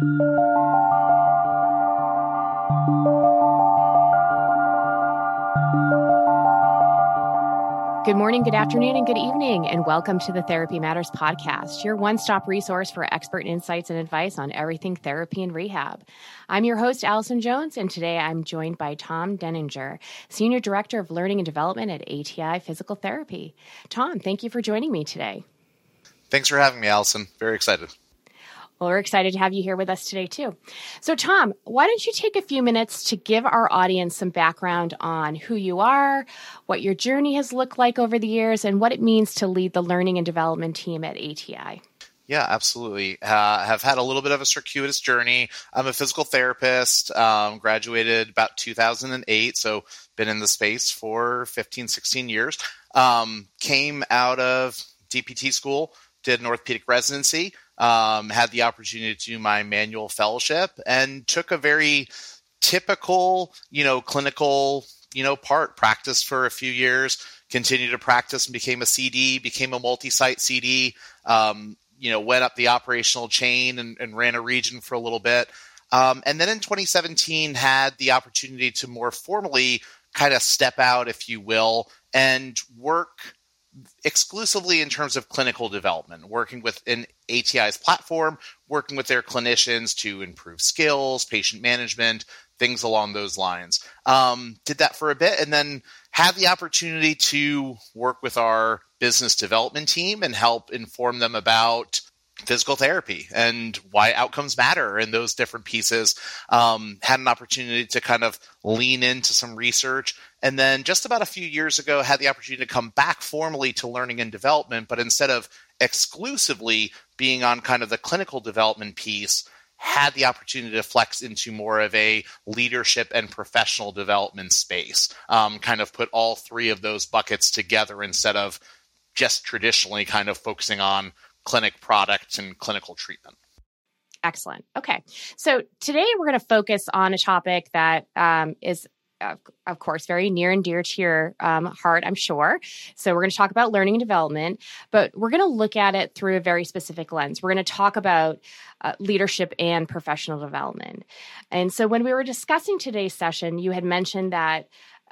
Good morning, good afternoon, and good evening, and welcome to the Therapy Matters podcast, your one stop resource for expert insights and advice on everything therapy and rehab. I'm your host, Allison Jones, and today I'm joined by Tom Denninger, Senior Director of Learning and Development at ATI Physical Therapy. Tom, thank you for joining me today. Thanks for having me, Allison. Very excited. Well, we're excited to have you here with us today, too. So, Tom, why don't you take a few minutes to give our audience some background on who you are, what your journey has looked like over the years, and what it means to lead the learning and development team at ATI? Yeah, absolutely. Uh, have had a little bit of a circuitous journey. I'm a physical therapist, um, graduated about 2008, so been in the space for 15, 16 years. Um, came out of DPT school, did an orthopedic residency, um, had the opportunity to do my manual fellowship and took a very typical, you know, clinical, you know, part, practiced for a few years, continued to practice and became a CD, became a multi-site CD, um, you know, went up the operational chain and, and ran a region for a little bit. Um, and then in 2017 had the opportunity to more formally kind of step out, if you will, and work exclusively in terms of clinical development, working with an ATI's platform, working with their clinicians to improve skills, patient management, things along those lines. Um, did that for a bit and then had the opportunity to work with our business development team and help inform them about physical therapy and why outcomes matter and those different pieces. Um, had an opportunity to kind of lean into some research. And then just about a few years ago, had the opportunity to come back formally to learning and development, but instead of exclusively being on kind of the clinical development piece, had the opportunity to flex into more of a leadership and professional development space. Um, kind of put all three of those buckets together instead of just traditionally kind of focusing on clinic products and clinical treatment. Excellent. Okay. So today we're going to focus on a topic that um, is of course, very near and dear to your um, heart, I'm sure. So, we're going to talk about learning and development, but we're going to look at it through a very specific lens. We're going to talk about uh, leadership and professional development. And so, when we were discussing today's session, you had mentioned that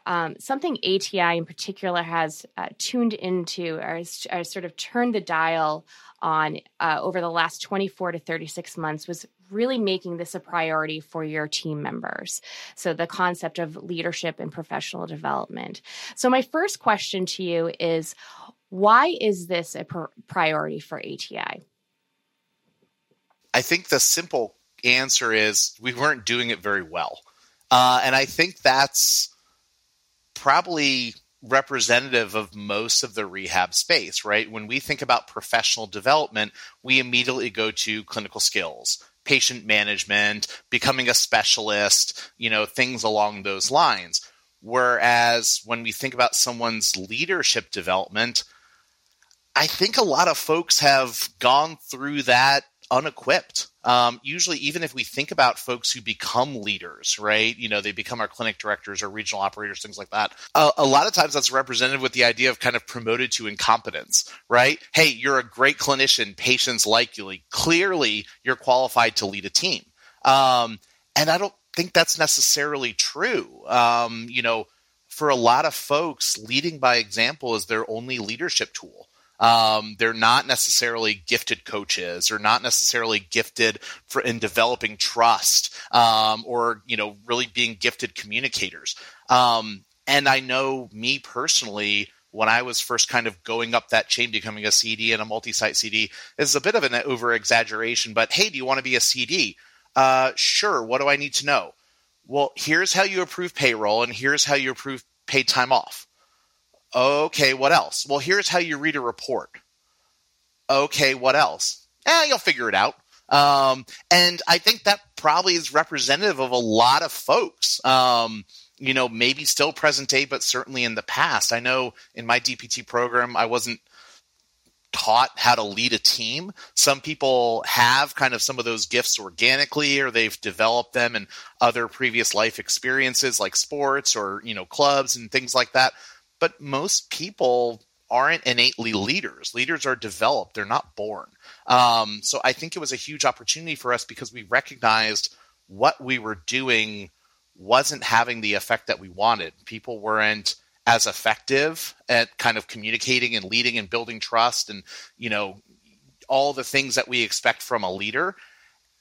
um, something ATI in particular has uh, tuned into or has, or sort of turned the dial on uh, over the last 24 to 36 months was really making this a priority for your team members. So, the concept of leadership and professional development. So, my first question to you is why is this a pr- priority for ATI? I think the simple answer is we weren't doing it very well. Uh, and I think that's probably representative of most of the rehab space, right? When we think about professional development, we immediately go to clinical skills, patient management, becoming a specialist, you know, things along those lines. Whereas when we think about someone's leadership development, I think a lot of folks have gone through that unequipped. Um, usually, even if we think about folks who become leaders, right? You know, they become our clinic directors or regional operators, things like that. A lot of times that's represented with the idea of kind of promoted to incompetence, right? Hey, you're a great clinician. Patients like you. Clearly, you're qualified to lead a team. Um, and I don't think that's necessarily true. Um, you know, for a lot of folks, leading by example is their only leadership tool. Um, they're not necessarily gifted coaches or not necessarily gifted for in developing trust um, or you know really being gifted communicators. Um, and I know me personally when I was first kind of going up that chain, becoming a CD and a multi-site CD, is a bit of an over exaggeration. But hey, do you want to be a CD? Uh, sure. What do I need to know? Well, here's how you approve payroll, and here's how you approve paid time off. Okay, what else? Well, here's how you read a report. Okay, what else? Eh, you'll figure it out. Um, and I think that probably is representative of a lot of folks. Um, you know, maybe still present day, but certainly in the past. I know in my DPT program, I wasn't taught how to lead a team. Some people have kind of some of those gifts organically, or they've developed them in other previous life experiences like sports or, you know, clubs and things like that but most people aren't innately leaders. Leaders are developed, they're not born. Um, so I think it was a huge opportunity for us because we recognized what we were doing wasn't having the effect that we wanted. People weren't as effective at kind of communicating and leading and building trust and, you know, all the things that we expect from a leader.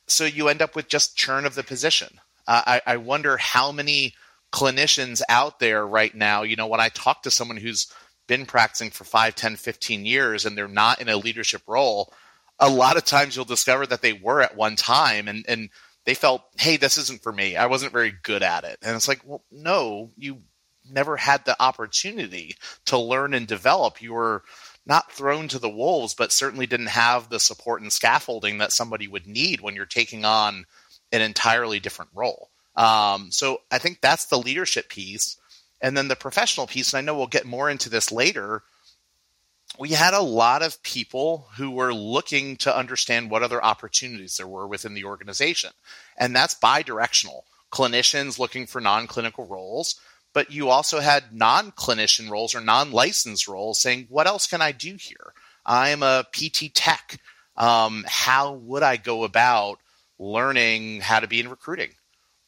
So you end up with just churn of the position. Uh, I, I wonder how many clinicians out there right now, you know, when I talk to someone who's been practicing for 5, 10, 15 years and they're not in a leadership role, a lot of times you'll discover that they were at one time and, and they felt, hey, this isn't for me. I wasn't very good at it. And it's like, well, no, you never had the opportunity to learn and develop. You were not thrown to the wolves, but certainly didn't have the support and scaffolding that somebody would need when you're taking on an entirely different role. Um, so I think that's the leadership piece. And then the professional piece, and I know we'll get more into this later. We had a lot of people who were looking to understand what other opportunities there were within the organization. And that's bi directional. Clinicians looking for non clinical roles, but you also had non clinician roles or non licensed roles saying, what else can I do here? I'm a PT tech. Um, how would I go about learning how to be in recruiting?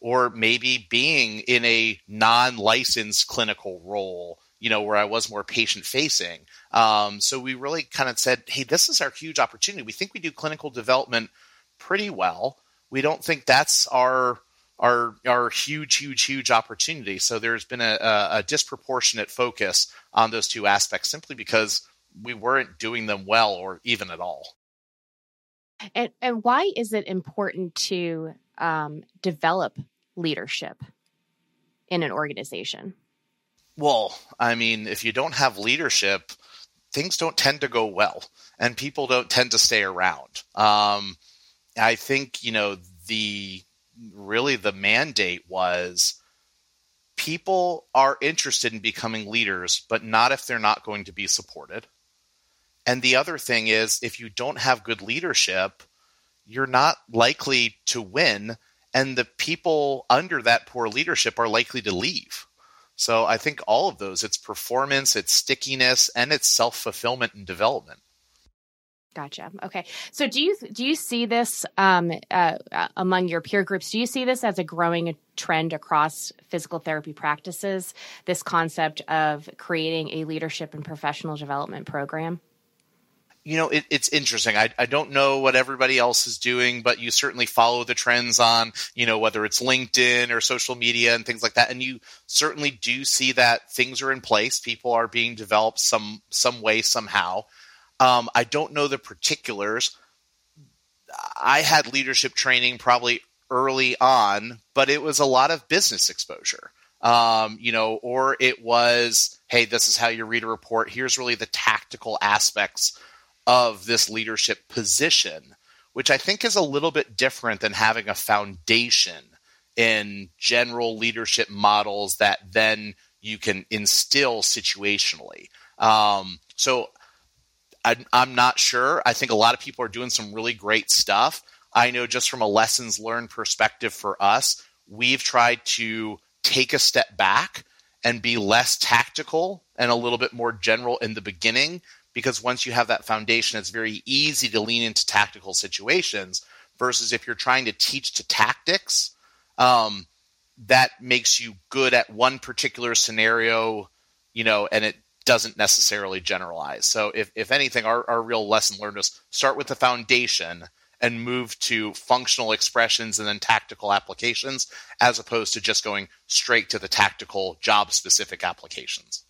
Or maybe being in a non licensed clinical role, you know, where I was more patient facing. Um, so we really kind of said, hey, this is our huge opportunity. We think we do clinical development pretty well. We don't think that's our our are huge, huge, huge opportunity So there's been a, a, a disproportionate focus on those two aspects simply because we weren't doing them well or even at all. And and why is it important to um, develop leadership in an organization? Well, I mean, if you don't have leadership, things don't tend to go well, and people don't tend to stay around. Um, I think you know the really the mandate was people are interested in becoming leaders, but not if they're not going to be supported. And the other thing is, if you don't have good leadership, you're not likely to win. And the people under that poor leadership are likely to leave. So I think all of those it's performance, it's stickiness, and it's self fulfillment and development. Gotcha. Okay. So do you do you see this um, uh, among your peer groups? Do you see this as a growing trend across physical therapy practices? This concept of creating a leadership and professional development program. You know, it, it's interesting. I, I don't know what everybody else is doing, but you certainly follow the trends on, you know, whether it's LinkedIn or social media and things like that. And you certainly do see that things are in place. People are being developed some some way somehow. Um, I don't know the particulars. I had leadership training probably early on, but it was a lot of business exposure. Um, you know, or it was, hey, this is how you read a report. Here's really the tactical aspects of this leadership position, which I think is a little bit different than having a foundation in general leadership models that then you can instill situationally. Um, so I, I'm not sure. I think a lot of people are doing some really great stuff. I know just from a lessons learned perspective for us, we've tried to take a step back and be less tactical and a little bit more general in the beginning because once you have that foundation, it's very easy to lean into tactical situations versus if you're trying to teach to tactics, um, that makes you good at one particular scenario, you know, and it doesn't necessarily generalize. So if, if anything, our, our real lesson learned is start with the foundation and move to functional expressions and then tactical applications as opposed to just going straight to the tactical job specific applications.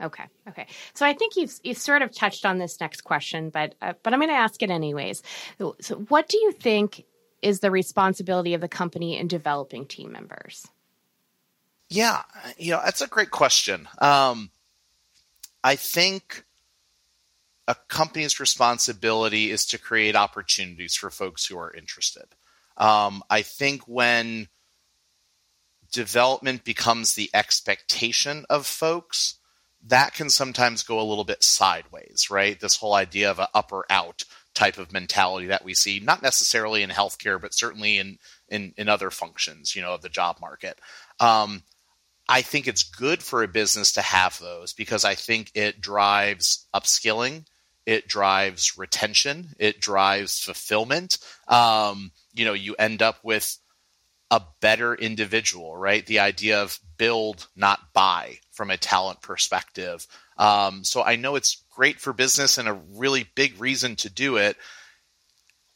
Okay. Okay. So I think you've you've sort of touched on this next question, but uh, but I'm going to ask it anyways. So, so, what do you think is the responsibility of the company in developing team members? Yeah, you know that's a great question. Um, I think a company's responsibility is to create opportunities for folks who are interested. Um, I think when development becomes the expectation of folks, that can sometimes go a little bit sideways, right? This whole idea of an up or out type of mentality that we see, not necessarily in healthcare, but certainly in in, in other functions, you know, of the job market. Um, I think it's good for a business to have those because I think it drives upskilling, it drives retention, it drives fulfillment. Um, you know, you end up with a better individual, right? The idea of build, not buy from a talent perspective. Um, so I know it's great for business and a really big reason to do it.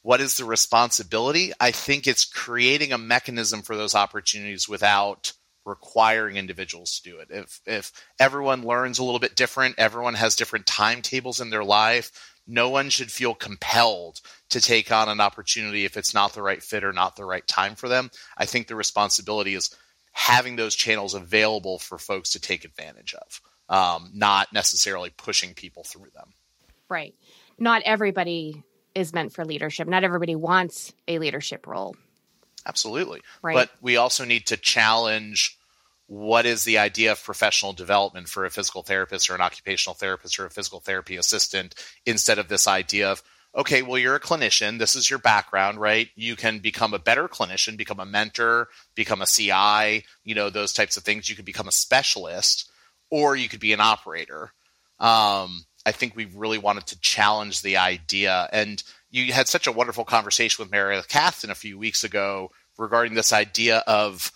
What is the responsibility? I think it's creating a mechanism for those opportunities without requiring individuals to do it. If if everyone learns a little bit different, everyone has different timetables in their life, no one should feel compelled to take on an opportunity if it's not the right fit or not the right time for them. I think the responsibility is having those channels available for folks to take advantage of, um, not necessarily pushing people through them. Right. Not everybody is meant for leadership. Not everybody wants a leadership role. Absolutely. Right. But we also need to challenge what is the idea of professional development for a physical therapist or an occupational therapist or a physical therapy assistant instead of this idea of okay well you're a clinician this is your background right? You can become a better clinician become a mentor become a ci you know those types of things. You could become a specialist or you could be an operator. Um, i think we really wanted to challenge the idea. And you had such a wonderful conversation with Meredith Kasten a few weeks ago regarding this idea of,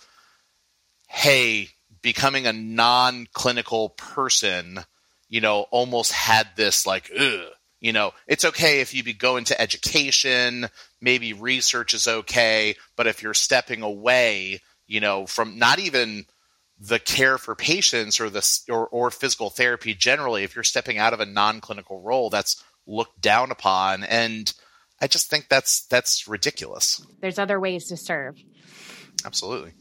hey, becoming a non-clinical person, you know, almost had this like, ugh, you know, it's okay if you be go into education, maybe research is okay, but if you're stepping away, you know, from not even the care for patients or the or, or physical therapy generally, if you're stepping out of a non-clinical role, that's looked down upon and I just think that's that's ridiculous. There's other ways to serve. Absolutely.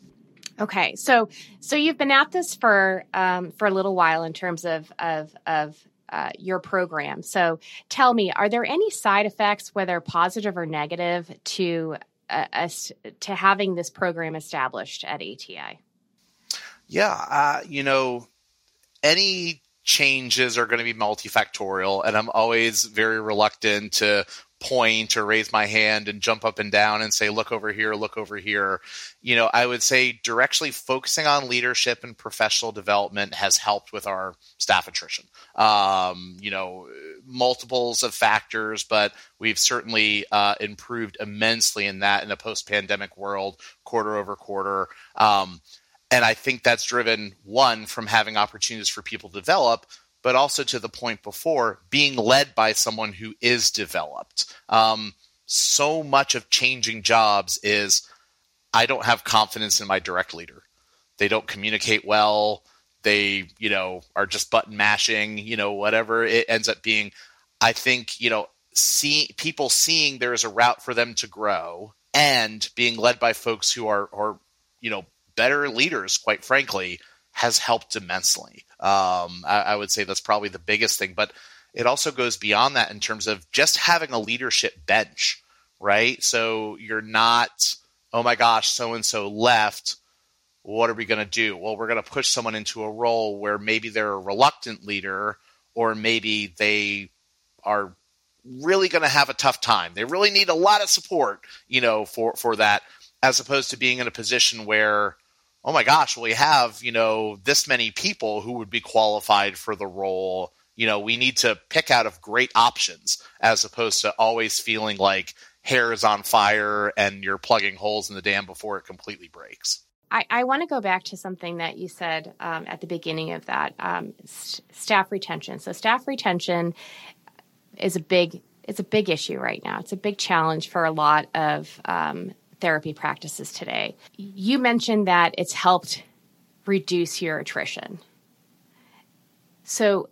Okay, so so you've been at this for um, for a little while in terms of of of uh, your program. So tell me, are there any side effects, whether positive or negative, to uh, us to having this program established at ATI? Yeah, uh, you know, any changes are going to be multifactorial, and I'm always very reluctant to point or raise my hand and jump up and down and say, look over here, look over here. You know, I would say directly focusing on leadership and professional development has helped with our staff attrition. Um, you know, multiples of factors, but we've certainly uh, improved immensely in that in a post pandemic world, quarter over quarter. Um, and I think that's driven one from having opportunities for people to develop, but also to the point before being led by someone who is developed. Um, so much of changing jobs is I don't have confidence in my direct leader. They don't communicate well. They, you know, are just button mashing, you know, whatever it ends up being. I think, you know, see people seeing there is a route for them to grow and being led by folks who are, are you know, better leaders, quite frankly, has helped immensely. Um, I, I would say that's probably the biggest thing, but it also goes beyond that in terms of just having a leadership bench, right? So you're not, oh my gosh, so and so left. What are we going to do? Well, we're going to push someone into a role where maybe they're a reluctant leader, or maybe they are really going to have a tough time. They really need a lot of support, you know, for for that, as opposed to being in a position where oh my gosh, we have, you know, this many people who would be qualified for the role. You know, we need to pick out of great options as opposed to always feeling like hair is on fire and you're plugging holes in the dam before it completely breaks. I, I want to go back to something that you said um, at the beginning of that um, st- staff retention. So, staff retention is a big it's a big issue right now. It's a big challenge for a lot of um, therapy practices today. You mentioned that it's helped reduce your attrition. So,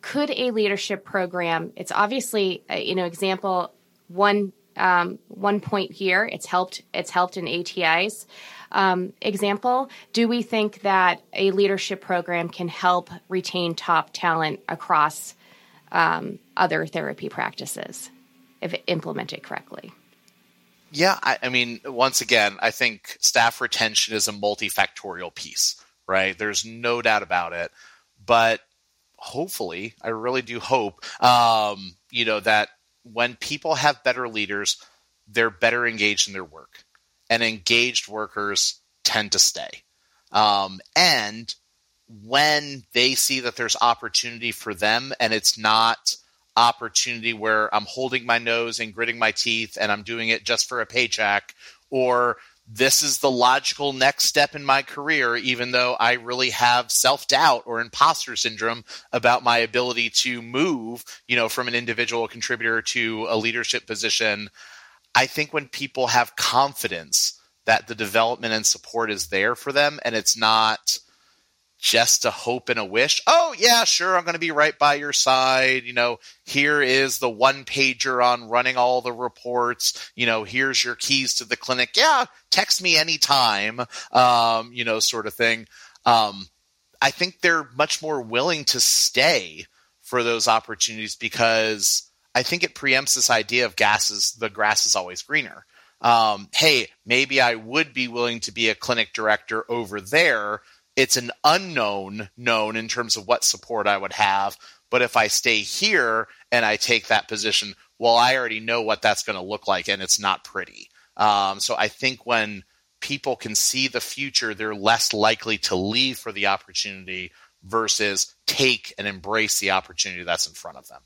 could a leadership program? It's obviously uh, you know example one um, one point here. It's helped. It's helped in ATI's um, example. Do we think that a leadership program can help retain top talent across um, other therapy practices if implemented correctly? Yeah, I, I, mean, once again, I think staff retention is a multifactorial piece, right? There's no doubt about it. But hopefully, I really do hope, um, you know, that when people have better leaders, they're better engaged in their work, and engaged workers tend to stay. Um, and when they see that there's opportunity for them and it's not opportunity where I'm holding my nose and gritting my teeth and I'm doing it just for a paycheck or this is the logical next step in my career, even though I really have self doubt or imposter syndrome about my ability to move, you know, from an individual contributor to a leadership position. I think when people have confidence that the development and support is there for them and it's not just a hope and a wish. Oh, yeah, sure, I'm going to be right by your side. You know, here is the one pager on running all the reports. You know, here's your keys to the clinic. Yeah, text me anytime, um, you know, sort of thing. Um, I think they're much more willing to stay for those opportunities because I think it preempts this idea of gases, the grass is always greener. Um, hey, maybe I would be willing to be a clinic director over there it's an unknown known in terms of what support I would have. But if I stay here and I take that position, well, I already know what that's going to look like, and it's not pretty. Um, so I think when people can see the future, they're less likely to leave for the opportunity versus take and embrace the opportunity that's in front of them.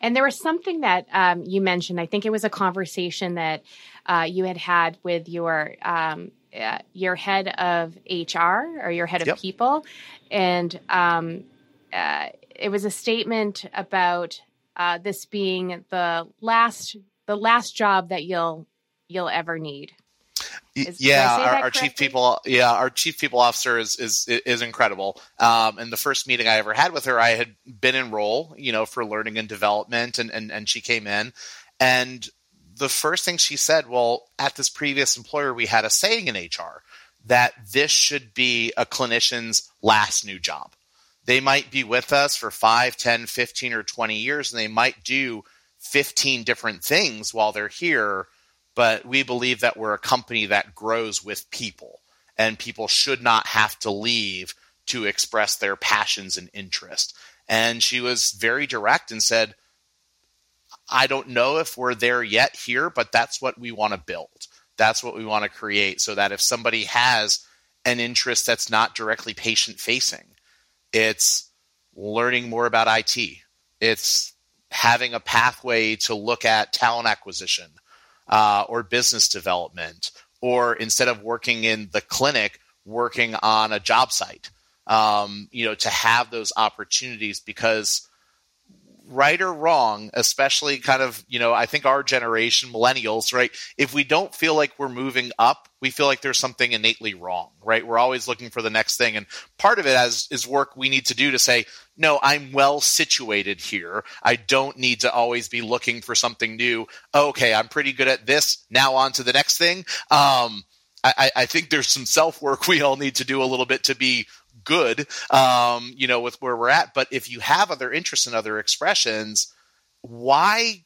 And there was something that um, you mentioned. I think it was a conversation that uh, you had had with your um, uh, your head of HR or your head of yep. people, and um, uh, it was a statement about uh, this being the last the last job that you'll you'll ever need. Is, yeah, our, our chief people, yeah, our chief people officer is is is incredible. Um, and the first meeting I ever had with her, I had been in role, you know, for learning and development, and and and she came in, and the first thing she said, well, at this previous employer, we had a saying in HR that this should be a clinician's last new job. They might be with us for 5, 10, 15, or 20 years, and they might do 15 different things while they're here. But we believe that we're a company that grows with people, and people should not have to leave to express their passions and interest. And she was very direct and said, I don't know if we're there yet here, but that's what we want to build. That's what we want to create so that if somebody has an interest that's not directly patient facing, it's learning more about IT. It's having a pathway to look at talent acquisition uh, or business development, or instead of working in the clinic, working on a job site. Um, you know, to have those opportunities because right or wrong, especially kind of, you know, I think our generation, millennials, right? If we don't feel like we're moving up, we feel like there's something innately wrong, right? We're always looking for the next thing. And part of it as, is work we need to do to say, no, I'm well situated here. I don't need to always be looking for something new. Okay, I'm pretty good at this. Now on to the next thing. Um, I, I think there's some self work we all need to do a little bit to be good, um, you know, with where we're at. But if you have other interests and other expressions, why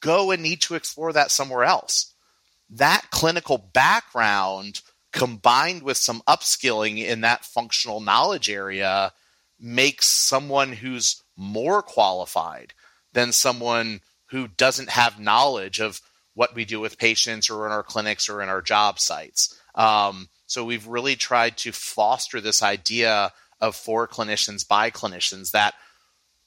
go and need to explore that somewhere else? That clinical background combined with some upskilling in that functional knowledge area makes someone who's more qualified than someone who doesn't have knowledge of what we do with patients or in our clinics or in our job sites. Um, so we've really tried to foster this idea of for clinicians by clinicians that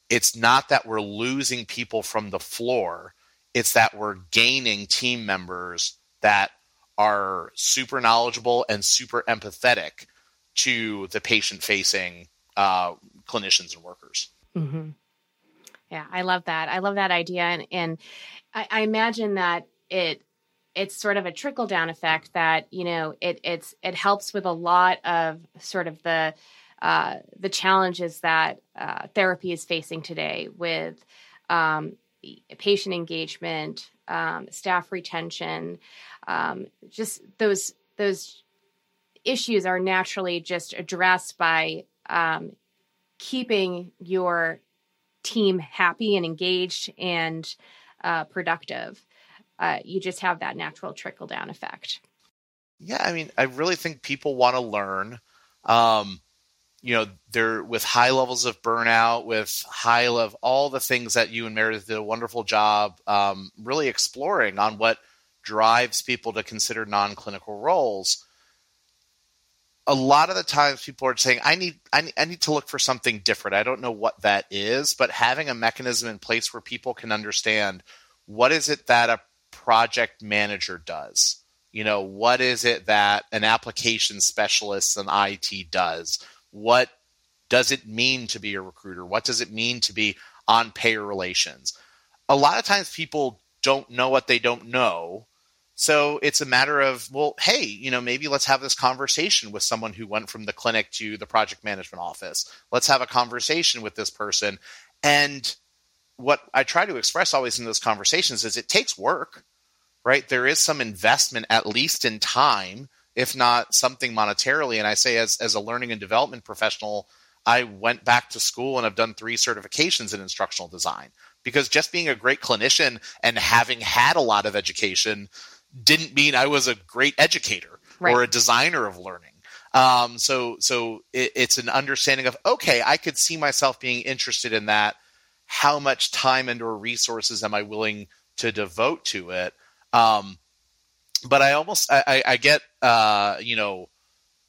it's not that we're losing people from the floor, it's that we're gaining team members that are super knowledgeable and super empathetic to the patient facing uh, clinicians and workers. Mm-hmm. Yeah, I love that. I love that idea. And, and I, I imagine that it it's sort of a trickle down effect that you know it it's it helps with a lot of sort of the uh, the challenges that uh, therapy is facing today with um, patient engagement, um, staff retention, um, just those those issues are naturally just addressed by um, keeping your team happy and engaged and uh, productive uh, you just have that natural trickle down effect. Yeah, I mean, I really think people want to learn. Um, you know, they're with high levels of burnout, with high level, all the things that you and Meredith did a wonderful job um, really exploring on what drives people to consider non clinical roles. a lot of the times people are saying I need, I need I need to look for something different. I don't know what that is, but having a mechanism in place where people can understand what is it that a project manager does? You know, what is it that an application specialist in IT does? What does it mean to be a recruiter? What does it mean to be on payer relations? A lot of times people don't know what they don't know so it's a matter of, well, hey, you know, maybe let's have this conversation with someone who went from the clinic to the project management office. Let's have a conversation with this person. And what I try to express always in those conversations is it takes work, right? There is some investment, at least in time, if not something monetarily. And I say, as, as a learning and development professional, I went back to school and I've done three certifications in instructional design because just being a great clinician and having had a lot of education didn't mean I was a great educator right. or a designer of learning. Um, so so it, it's an understanding of okay, I could see myself being interested in that. How much time and or resources am I willing to devote to it? Um, but I almost I, I get uh, you know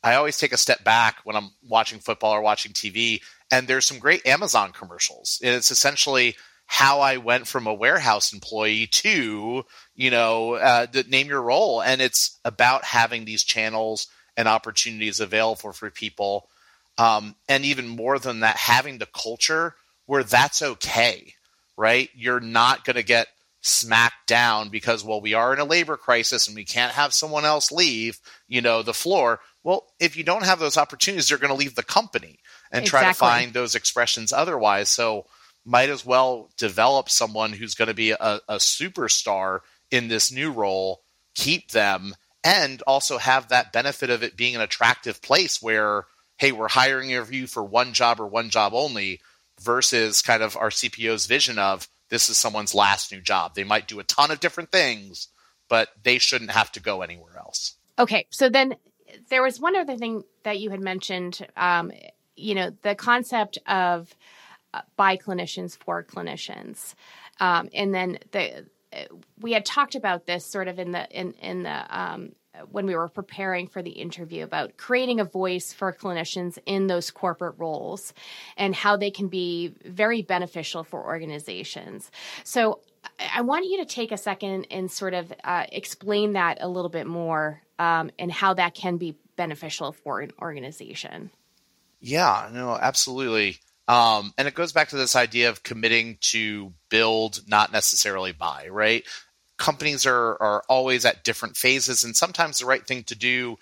I always take a step back when I'm watching football or watching TV, and there's some great Amazon commercials. It's essentially how I went from a warehouse employee to, you know, uh, name your role. And it's about having these channels and opportunities available for people. Um, and even more than that, having the culture where that's okay, right? You're not going to get smacked down because, well, we are in a labor crisis and we can't have someone else leave, you know, the floor. Well, if you don't have those opportunities, they're going to leave the company and exactly. try to find those expressions otherwise. So, might as well develop someone who's going to be a, a superstar in this new role, keep them, and also have that benefit of it being an attractive place where, hey, we're hiring you for one job or one job only, versus kind of our CPO's vision of this is someone's last new job. They might do a ton of different things, but they shouldn't have to go anywhere else. Okay. So then there was one other thing that you had mentioned, um, you know, the concept of by clinicians for clinicians. Um, and then the we had talked about this sort of in the in in the um, when we were preparing for the interview about creating a voice for clinicians in those corporate roles and how they can be very beneficial for organizations. So I want you to take a second and sort of uh, explain that a little bit more um, and how that can be beneficial for an organization. Yeah, no, absolutely. Um, and it goes back to this idea of committing to build, not necessarily buy, right? Companies are, are always at different phases, and sometimes the right thing to do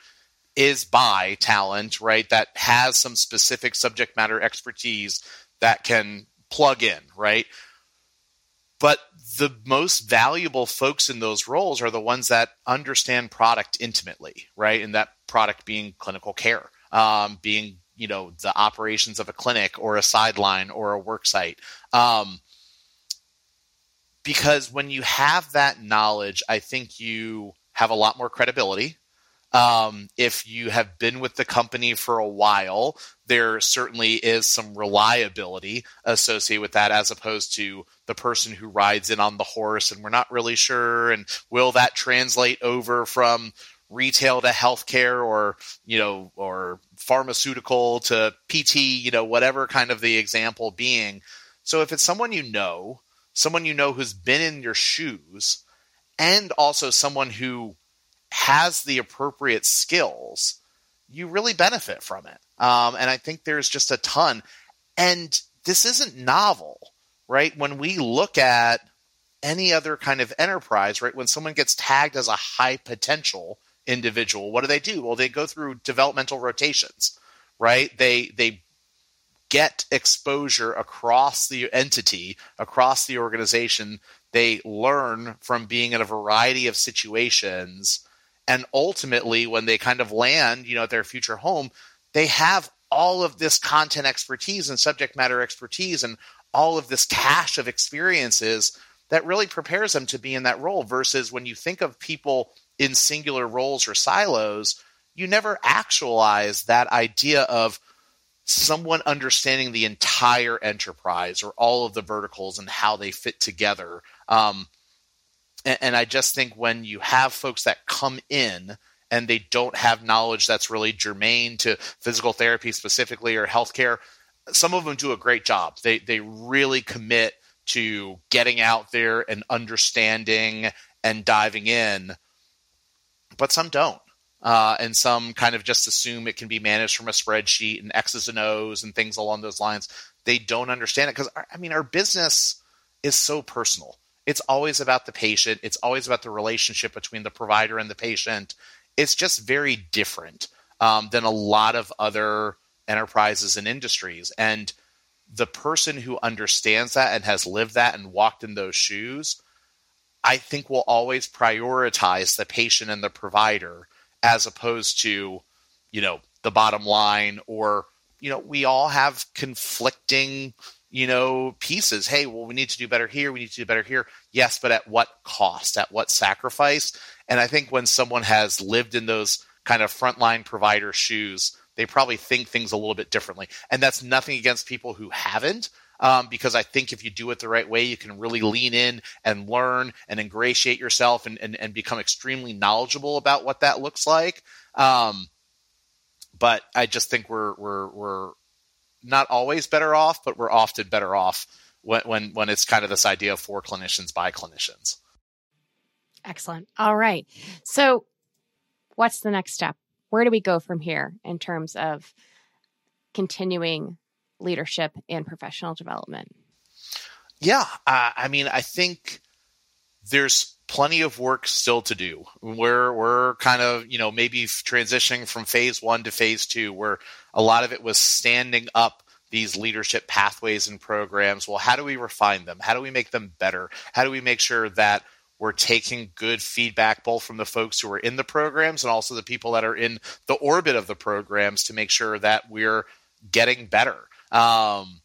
is buy talent, right? That has some specific subject matter expertise that can plug in, right? But the most valuable folks in those roles are the ones that understand product intimately, right? And that product being clinical care, um, being you know the operations of a clinic or a sideline or a work site um, because when you have that knowledge i think you have a lot more credibility um, if you have been with the company for a while there certainly is some reliability associated with that as opposed to the person who rides in on the horse and we're not really sure and will that translate over from retail to healthcare or you know or pharmaceutical to PT, you know, whatever kind of the example being. So if it's someone you know, someone you know who's been in your shoes, and also someone who has the appropriate skills, you really benefit from it. Um, and I think there's just a ton. And this isn't novel, right? When we look at any other kind of enterprise, right? When someone gets tagged as a high potential, individual, what do they do? Well, they go through developmental rotations, right? They they get exposure across the entity, across the organization. They learn from being in a variety of situations. And ultimately, when they kind of land, you know, at their future home, they have all of this content expertise and subject matter expertise and all of this cache of experiences that really prepares them to be in that role versus when you think of people in singular roles or silos, you never actualize that idea of someone understanding the entire enterprise or all of the verticals and how they fit together. Um, and, and I just think when you have folks that come in and they don't have knowledge that's really germane to physical therapy specifically or healthcare, some of them do a great job. They they really commit to getting out there and understanding and diving in, but some don't. Uh, and some kind of just assume it can be managed from a spreadsheet and X's and O's and things along those lines. They don't understand it because, I mean, our business is so personal. It's always about the patient, it's always about the relationship between the provider and the patient. It's just very different um, than a lot of other enterprises and industries. And the person who understands that and has lived that and walked in those shoes, I think will always prioritize the patient and the provider as opposed to, you know, the bottom line or, you know, we all have conflicting, you know, pieces. Hey, well, we need to do better here. We need to do better here. Yes, but at what cost? At what sacrifice? And I think when someone has lived in those kind of frontline provider shoes, they probably think things a little bit differently. And that's nothing against people who haven't. Um, because I think if you do it the right way, you can really lean in and learn and ingratiate yourself and, and, and become extremely knowledgeable about what that looks like. Um, but I just think we're we're we're not always better off, but we're often better off when when when it's kind of this idea of for clinicians by clinicians. Excellent. All right. So, what's the next step? Where do we go from here in terms of continuing leadership and professional development? Yeah, uh, I mean, I think there's plenty of work still to do. We're we're kind of you know maybe transitioning from phase one to phase two, where a lot of it was standing up these leadership pathways and programs. Well, how do we refine them? How do we make them better? How do we make sure that we're taking good feedback both from the folks who are in the programs and also the people that are in the orbit of the programs to make sure that we're getting better. Um,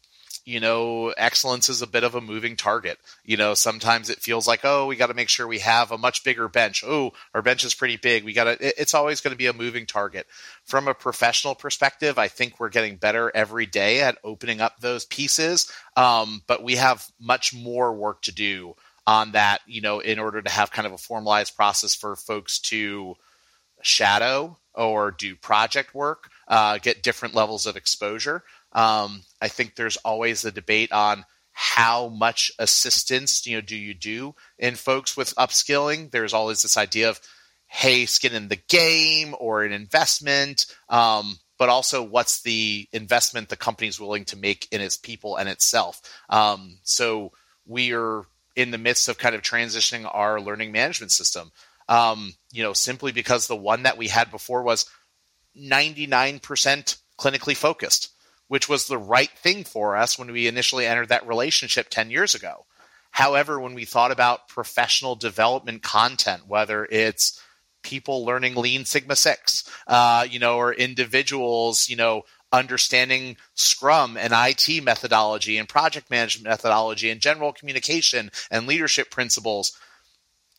you know, excellence is a bit of a moving target. You know, sometimes it feels like, oh, we got to make sure we have a much bigger bench. Oh, our bench is pretty big. We got to, it's always going to be a moving target. From a professional perspective, I think we're getting better every day at opening up those pieces. Um, but we have much more work to do on that, you know, in order to have kind of a formalized process for folks to shadow or do project work, uh, get different levels of exposure. Um, I think there's always a debate on how much assistance you know do you do in folks with upskilling. There's always this idea of hey, skin in the game or an investment, um, but also what's the investment the company's willing to make in its people and itself. Um, so we are in the midst of kind of transitioning our learning management system. Um, you know, simply because the one that we had before was 99% clinically focused which was the right thing for us when we initially entered that relationship 10 years ago. However, when we thought about professional development content, whether it's people learning Lean Sigma Six, uh, you know, or individuals, you know, understanding Scrum and IT methodology and project management methodology and general communication and leadership principles,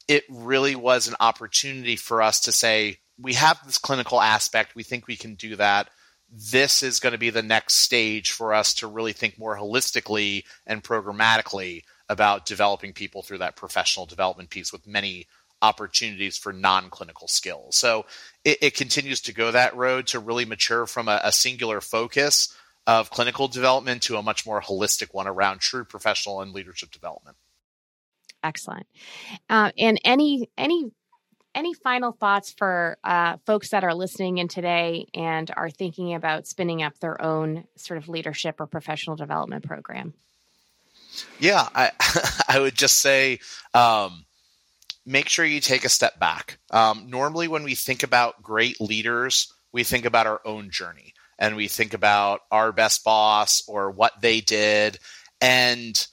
it really was an opportunity for us to say, we have this clinical aspect. We think we can do that this is going to be the next stage for us to really think more holistically and programmatically about developing people through that professional development piece with many opportunities for non-clinical skills. So it, it continues to go that road to really mature from a, a, singular focus of clinical development to a much more holistic one around true professional and leadership development. Excellent. Uh, and any any any final thoughts for uh, folks that are listening in today and are thinking about spinning up their own sort of leadership or professional development program? Yeah, I I would just say um, make sure you take a step back. Um, normally, when we think about great leaders, we think about our own journey and we think about our best boss or what they did, and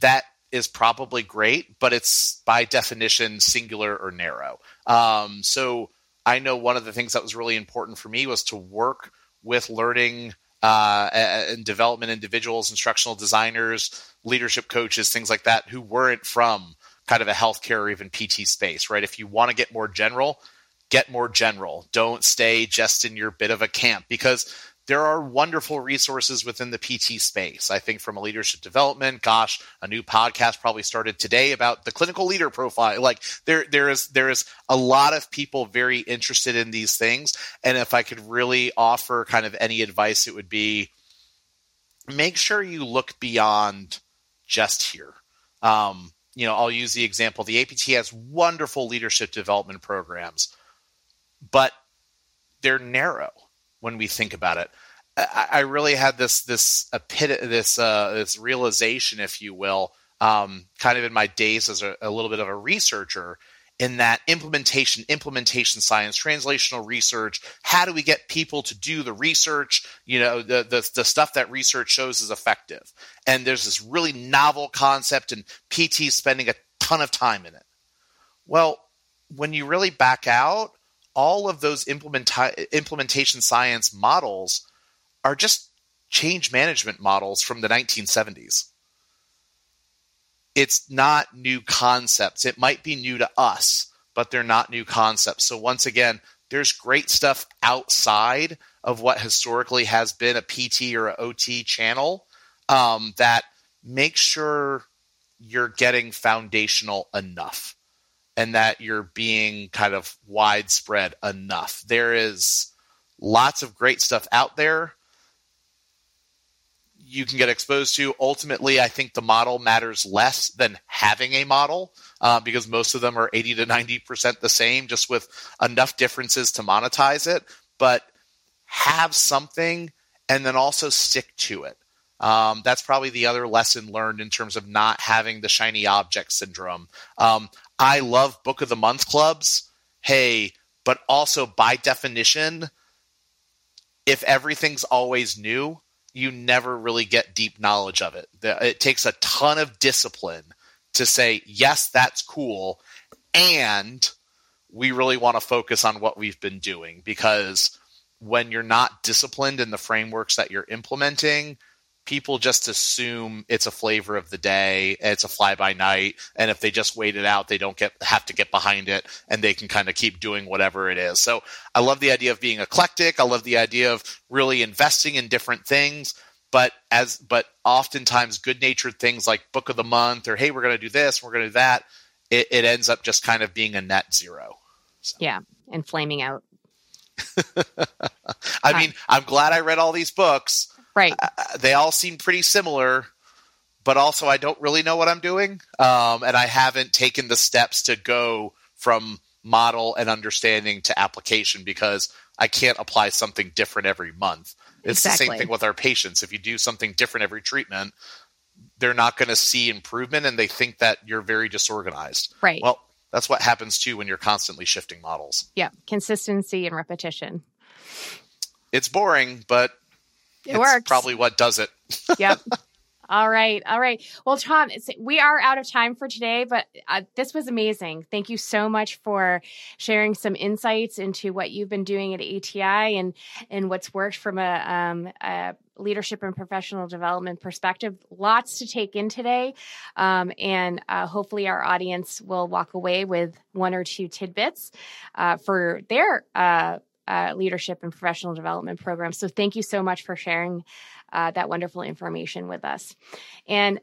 that is probably great, but it's by definition singular or narrow. Um, so I know one of the things that was really important for me was to work with learning uh, and development individuals, instructional designers, leadership coaches, things like that, who weren't from kind of a healthcare or even PT space, right? If you want to get more general, get more general. Don't stay just in your bit of a camp because there are wonderful resources within the PT space. I think from a leadership development, gosh, a new podcast probably started today about the clinical leader profile. Like there, there is, there is a lot of people very interested in these things. And if I could really offer kind of any advice, it would be make sure you look beyond just here. Um, you know, I'll use the example. The APT has wonderful leadership development programs, but they're narrow when we think about it. I, I really had this this this uh, this realization, if you will, um, kind of in my days as a, a little bit of a researcher, in that implementation, implementation science, translational research. How do we get people to do the research? You know, the, the, the stuff that research shows is effective. And there's this really novel concept, and PT spending a ton of time in it. Well, when you really back out, all of those implementa- implementation science models are just change management models from the 1970s. It's not new concepts. It might be new to us, but they're not new concepts. So, once again, there's great stuff outside of what historically has been a PT or a OT channel um, that makes sure you're getting foundational enough and that you're being kind of widespread enough. There is lots of great stuff out there you can get exposed to. Ultimately, I think the model matters less than having a model uh, because most of them are 80 to 90% the same, just with enough differences to monetize it. But have something and then also stick to it. Um, that's probably the other lesson learned in terms of not having the shiny object syndrome. Um, I love book of the month clubs. Hey, but also by definition, if everything's always new, you never really get deep knowledge of it. It takes a ton of discipline to say, yes, that's cool. And we really want to focus on what we've been doing because when you're not disciplined in the frameworks that you're implementing, people just assume it's a flavor of the day, it's a fly by night, and if they just wait it out, they don't get have to get behind it and they can kind of keep doing whatever it is. So I love the idea of being eclectic. I love the idea of really investing in different things. But as but oftentimes good natured things like book of the month or hey, we're gonna do this, we're gonna do that, it, it ends up just kind of being a net zero. So. Yeah, and flaming out. I mean, I'm glad I read all these books Right. Uh, they all seem pretty similar, but also I don't really know what I'm doing. Um, and I haven't taken the steps to go from model and understanding to application because I can't apply something different every month. It's exactly. the same thing with our patients. If you do something different every treatment, they're not going to see improvement and they think that you're very disorganized. Right. Well, that's what happens too when you're constantly shifting models. Yeah, consistency and repetition. It's boring, but it works. Probably what does it. yep. All right. All right. Well, Tom, we are out of time for today, but uh, this was amazing. Thank you so much for sharing some insights into what you've been doing at ATI and, and what's worked from a, um, a leadership and professional development perspective. Lots to take in today. Um, and uh, hopefully, our audience will walk away with one or two tidbits uh, for their uh, leadership and professional development program. So thank you so much for sharing uh, that wonderful information with us. And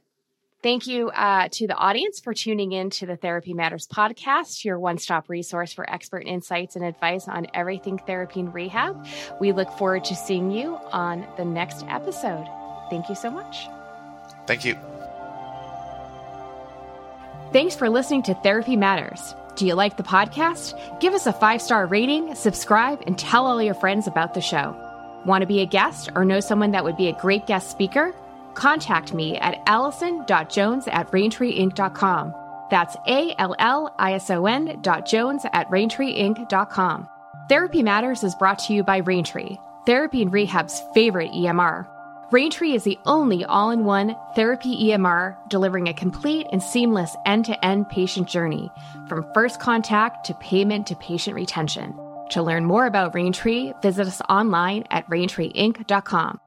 Thank you uh, to the audience for tuning in to the Therapy Matters podcast, your one stop resource for expert insights and advice on everything therapy and rehab. We look forward to seeing you on the next episode. Thank you so much. Thank you. Thanks for listening to Therapy Matters. Do you like the podcast? Give us a five star rating, subscribe, and tell all your friends about the show. Want to be a guest or know someone that would be a great guest speaker? Contact me at allison.jones at raintreeinc.com. That's A L L I S O N dot Jones at raintreeinc.com. Therapy Matters is brought to you by Raintree, therapy and rehab's favorite EMR. Raintree is the only all in one therapy EMR delivering a complete and seamless end to end patient journey from first contact to payment to patient retention. To learn more about Raintree, visit us online at raintreeinc.com.